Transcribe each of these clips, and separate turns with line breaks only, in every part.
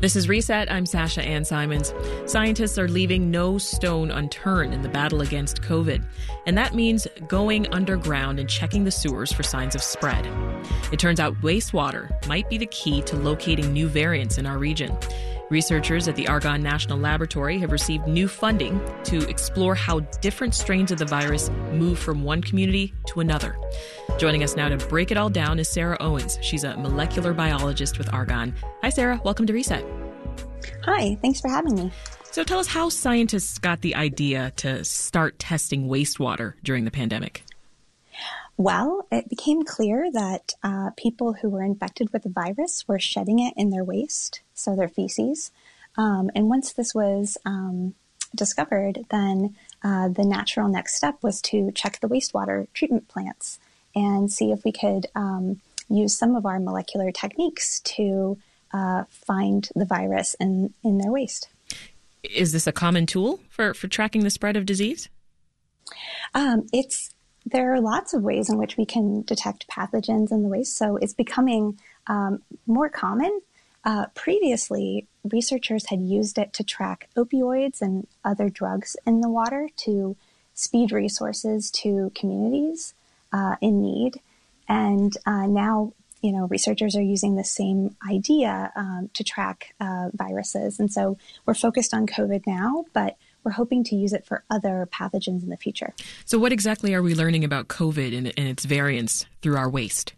This is Reset. I'm Sasha Ann Simons. Scientists are leaving no stone unturned in the battle against COVID, and that means going underground and checking the sewers for signs of spread. It turns out wastewater might be the key to locating new variants in our region. Researchers at the Argonne National Laboratory have received new funding to explore how different strains of the virus move from one community to another. Joining us now to break it all down is Sarah Owens. She's a molecular biologist with Argonne. Hi, Sarah. Welcome to Reset.
Hi, thanks for having me.
So tell us how scientists got the idea to start testing wastewater during the pandemic.
Well, it became clear that uh, people who were infected with the virus were shedding it in their waste, so their feces. Um, and once this was um, discovered, then uh, the natural next step was to check the wastewater treatment plants and see if we could um, use some of our molecular techniques to uh, find the virus in, in their waste.
Is this a common tool for, for tracking the spread of disease?
Um, it's there are lots of ways in which we can detect pathogens in the waste, so it's becoming um, more common. Uh, previously, researchers had used it to track opioids and other drugs in the water to speed resources to communities uh, in need. And uh, now, you know, researchers are using the same idea um, to track uh, viruses. And so we're focused on COVID now, but we're hoping to use it for other pathogens in the future.
So, what exactly are we learning about COVID and, and its variants through our waste?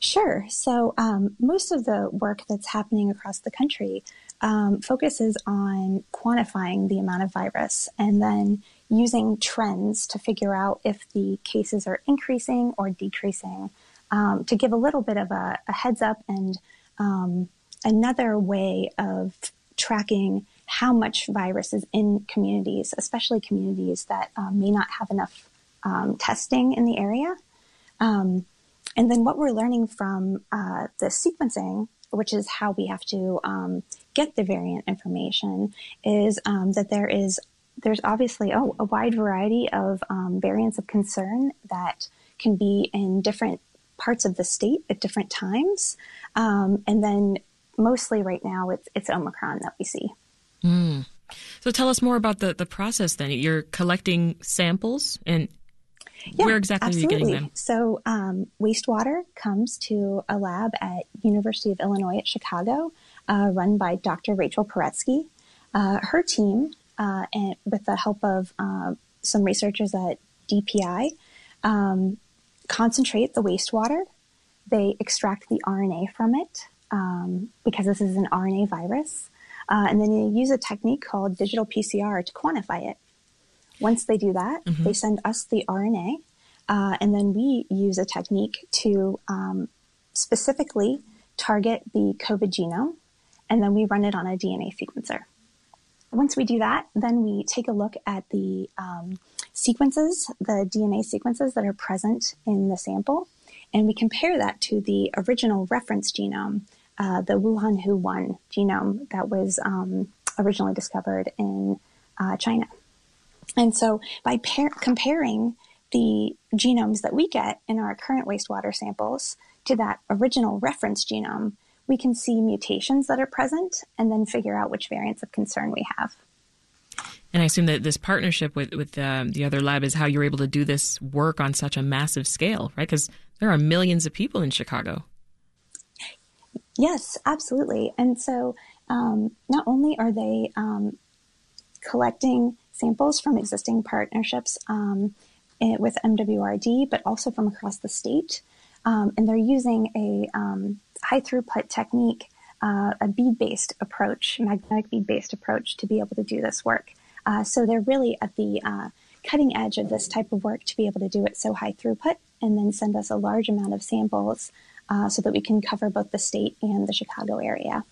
Sure. So, um, most of the work that's happening across the country um, focuses on quantifying the amount of virus and then using trends to figure out if the cases are increasing or decreasing um, to give a little bit of a, a heads up and um, another way of tracking how much virus is in communities, especially communities that um, may not have enough um, testing in the area. Um, and then what we're learning from uh, the sequencing, which is how we have to um, get the variant information, is um, that there is there's obviously oh, a wide variety of um, variants of concern that can be in different parts of the state at different times, and then mostly right now it's it's Omicron that we see.
Mm. So tell us more about the, the process then. You're collecting samples and
yeah,
where exactly
absolutely.
are you getting them?
So um, wastewater comes to a lab at University of Illinois at Chicago, uh, run by Dr. Rachel Poretsky. Uh, her team, uh, and with the help of uh, some researchers at DPI, um, concentrate the wastewater. They extract the RNA from it um, because this is an RNA virus. Uh, and then they use a technique called digital PCR to quantify it. Once they do that, mm-hmm. they send us the RNA, uh, and then we use a technique to um, specifically target the COVID genome, and then we run it on a DNA sequencer. Once we do that, then we take a look at the um, sequences, the DNA sequences that are present in the sample, and we compare that to the original reference genome uh, the Wuhan Hu 1 genome that was um, originally discovered in uh, China. And so by par- comparing the genomes that we get in our current wastewater samples to that original reference genome, we can see mutations that are present and then figure out which variants of concern we have.
And I assume that this partnership with with um, the other lab is how you're able to do this work on such a massive scale, right? Because there are millions of people in Chicago.
Yes, absolutely. And so um, not only are they um, collecting samples from existing partnerships um, with MWRD, but also from across the state. Um, and they're using a um, high throughput technique, uh, a bead based approach, magnetic bead based approach to be able to do this work. Uh, so they're really at the uh, cutting edge of this type of work to be able to do it so high throughput and then send us a large amount of samples uh, so that we can cover both the state and the Chicago area.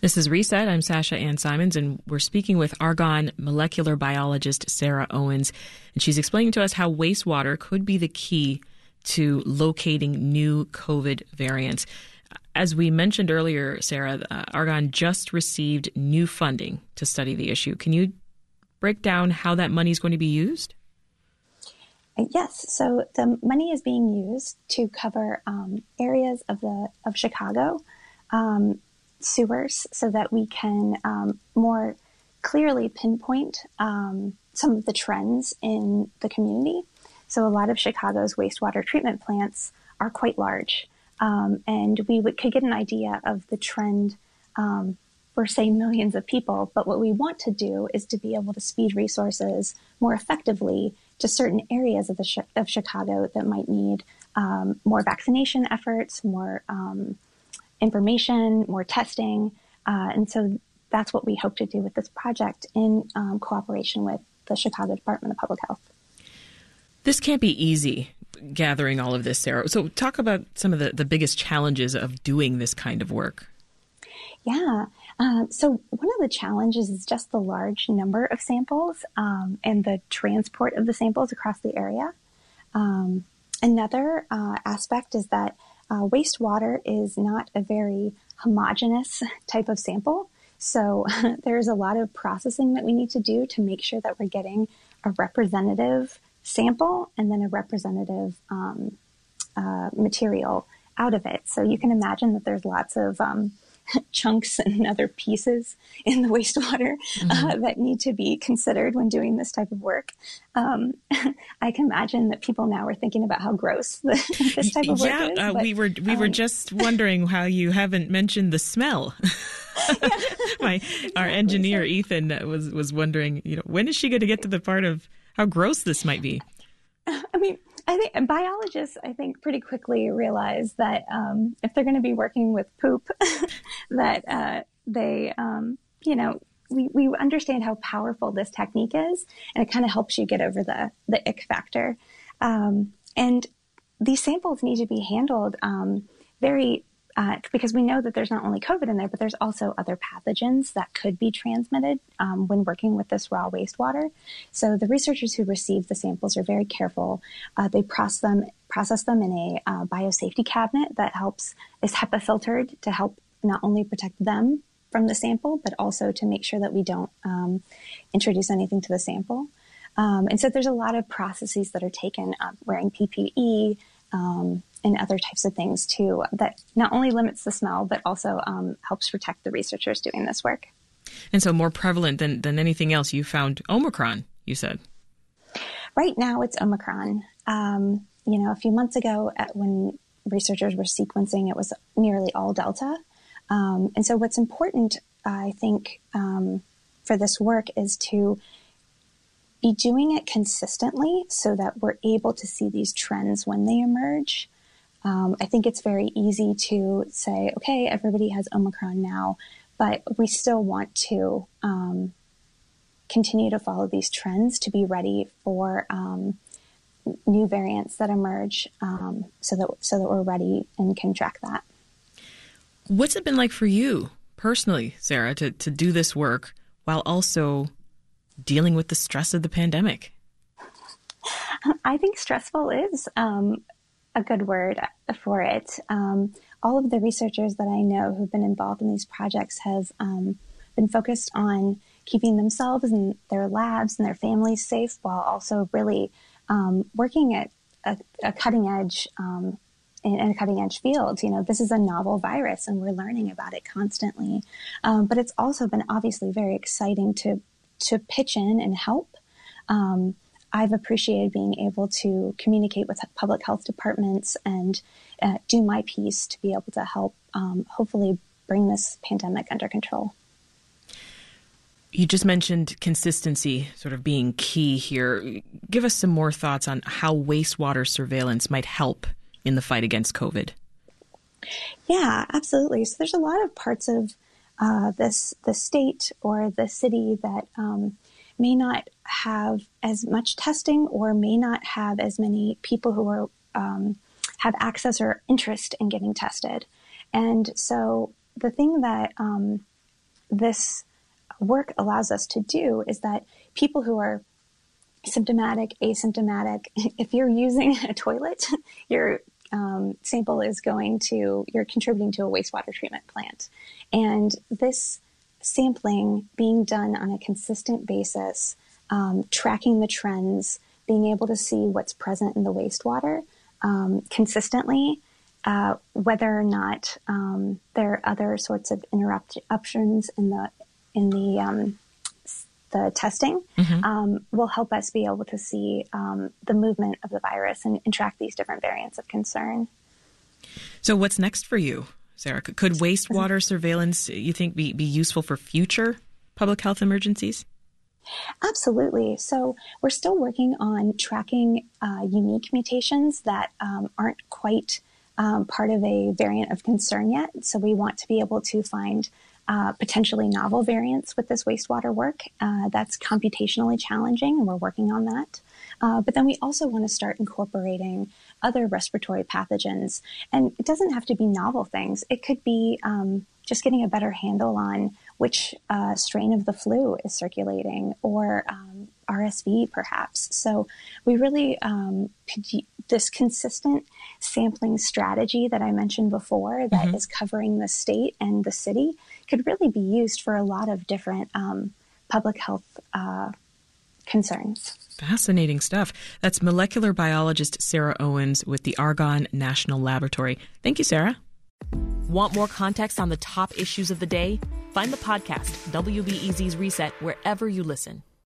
This is Reset. I'm Sasha Ann Simons, and we're speaking with Argonne molecular biologist Sarah Owens. And she's explaining to us how wastewater could be the key to locating new COVID variants. As we mentioned earlier, Sarah, uh, Argonne just received new funding to study the issue. Can you break down how that money is going to be used?
Yes, so the money is being used to cover um, areas of the of Chicago, um, sewers so that we can um, more clearly pinpoint um, some of the trends in the community. So, a lot of Chicago's wastewater treatment plants are quite large, um, and we could get an idea of the trend um, for, say, millions of people. But what we want to do is to be able to speed resources more effectively to certain areas of, the of Chicago that might need um, more vaccination efforts, more um, information, more testing. Uh, and so that's what we hope to do with this project in um, cooperation with the Chicago Department of Public Health.
This can't be easy gathering all of this, Sarah. So, talk about some of the, the biggest challenges of doing this kind of work.
Yeah. Uh, so, one of the challenges is just the large number of samples um, and the transport of the samples across the area. Um, another uh, aspect is that uh, wastewater is not a very homogeneous type of sample. So there's a lot of processing that we need to do to make sure that we're getting a representative sample and then a representative um, uh, material out of it. So you can imagine that there's lots of um, chunks and other pieces in the wastewater uh, mm-hmm. uh, that need to be considered when doing this type of work. Um, I can imagine that people now are thinking about how gross the, this type of work
yeah,
is.
Yeah, uh, we were we um, were just wondering how you haven't mentioned the smell. My our engineer Ethan was was wondering, you know, when is she going to get to the part of how gross this might be?
I mean, I think biologists, I think, pretty quickly realize that um, if they're going to be working with poop, that uh, they, um, you know, we, we understand how powerful this technique is, and it kind of helps you get over the the ick factor. Um, and these samples need to be handled um, very uh, because we know that there's not only COVID in there, but there's also other pathogens that could be transmitted um, when working with this raw wastewater. So the researchers who receive the samples are very careful. Uh, they process them, process them in a uh, biosafety cabinet that helps is HEPA filtered to help not only protect them from the sample, but also to make sure that we don't um, introduce anything to the sample. Um, and so there's a lot of processes that are taken, uh, wearing PPE. Um, and other types of things too that not only limits the smell but also um, helps protect the researchers doing this work.
And so, more prevalent than than anything else, you found Omicron. You said.
Right now, it's Omicron. Um, you know, a few months ago, when researchers were sequencing, it was nearly all Delta. Um, and so, what's important, I think, um, for this work is to be doing it consistently so that we're able to see these trends when they emerge. Um, I think it's very easy to say, okay, everybody has Omicron now, but we still want to um, continue to follow these trends to be ready for um, new variants that emerge, um, so that so that we're ready and can track that.
What's it been like for you personally, Sarah, to to do this work while also dealing with the stress of the pandemic?
I think stressful is um, a good word for it. Um, all of the researchers that I know who've been involved in these projects have um, been focused on keeping themselves and their labs and their families safe while also really um, working at a, a cutting edge um, in, in, a cutting edge field. You know, this is a novel virus and we're learning about it constantly. Um, but it's also been obviously very exciting to to pitch in and help. Um, I've appreciated being able to communicate with public health departments and uh, do my piece to be able to help um, hopefully bring this pandemic under control.
You just mentioned consistency sort of being key here. Give us some more thoughts on how wastewater surveillance might help in the fight against COVID.
Yeah, absolutely. So there's a lot of parts of uh, this the state or the city that um, may not have as much testing or may not have as many people who are um, have access or interest in getting tested. And so the thing that um, this work allows us to do is that people who are symptomatic, asymptomatic, if you're using a toilet, your um, sample is going to, you're contributing to a wastewater treatment plant. And this sampling being done on a consistent basis, um, tracking the trends, being able to see what's present in the wastewater um, consistently uh, whether or not um, there are other sorts of interruptions in the in the um, the testing mm-hmm. um, will help us be able to see um, the movement of the virus and, and, track these different variants of concern.
So, what's next for you, Sarah? Could wastewater surveillance, you think, be, be useful for future public health emergencies?
Absolutely. So we're still working on tracking uh, unique mutations that um, aren't quite um, part of a variant of concern yet. So we want to be able to find uh, potentially novel variants with this wastewater work. Uh, that's computationally challenging, and we're working on that. Uh, but then we also want to start incorporating other respiratory pathogens. And it doesn't have to be novel things, it could be um, just getting a better handle on which uh, strain of the flu is circulating or um, RSV perhaps. So we really um, this consistent sampling strategy that I mentioned before that mm-hmm. is covering the state and the city could really be used for a lot of different um, public health uh, concerns.
Fascinating stuff. That's molecular biologist Sarah Owens with the Argonne National Laboratory. Thank you, Sarah.
Want more context on the top issues of the day? Find the podcast, WBEZ's Reset, wherever you listen.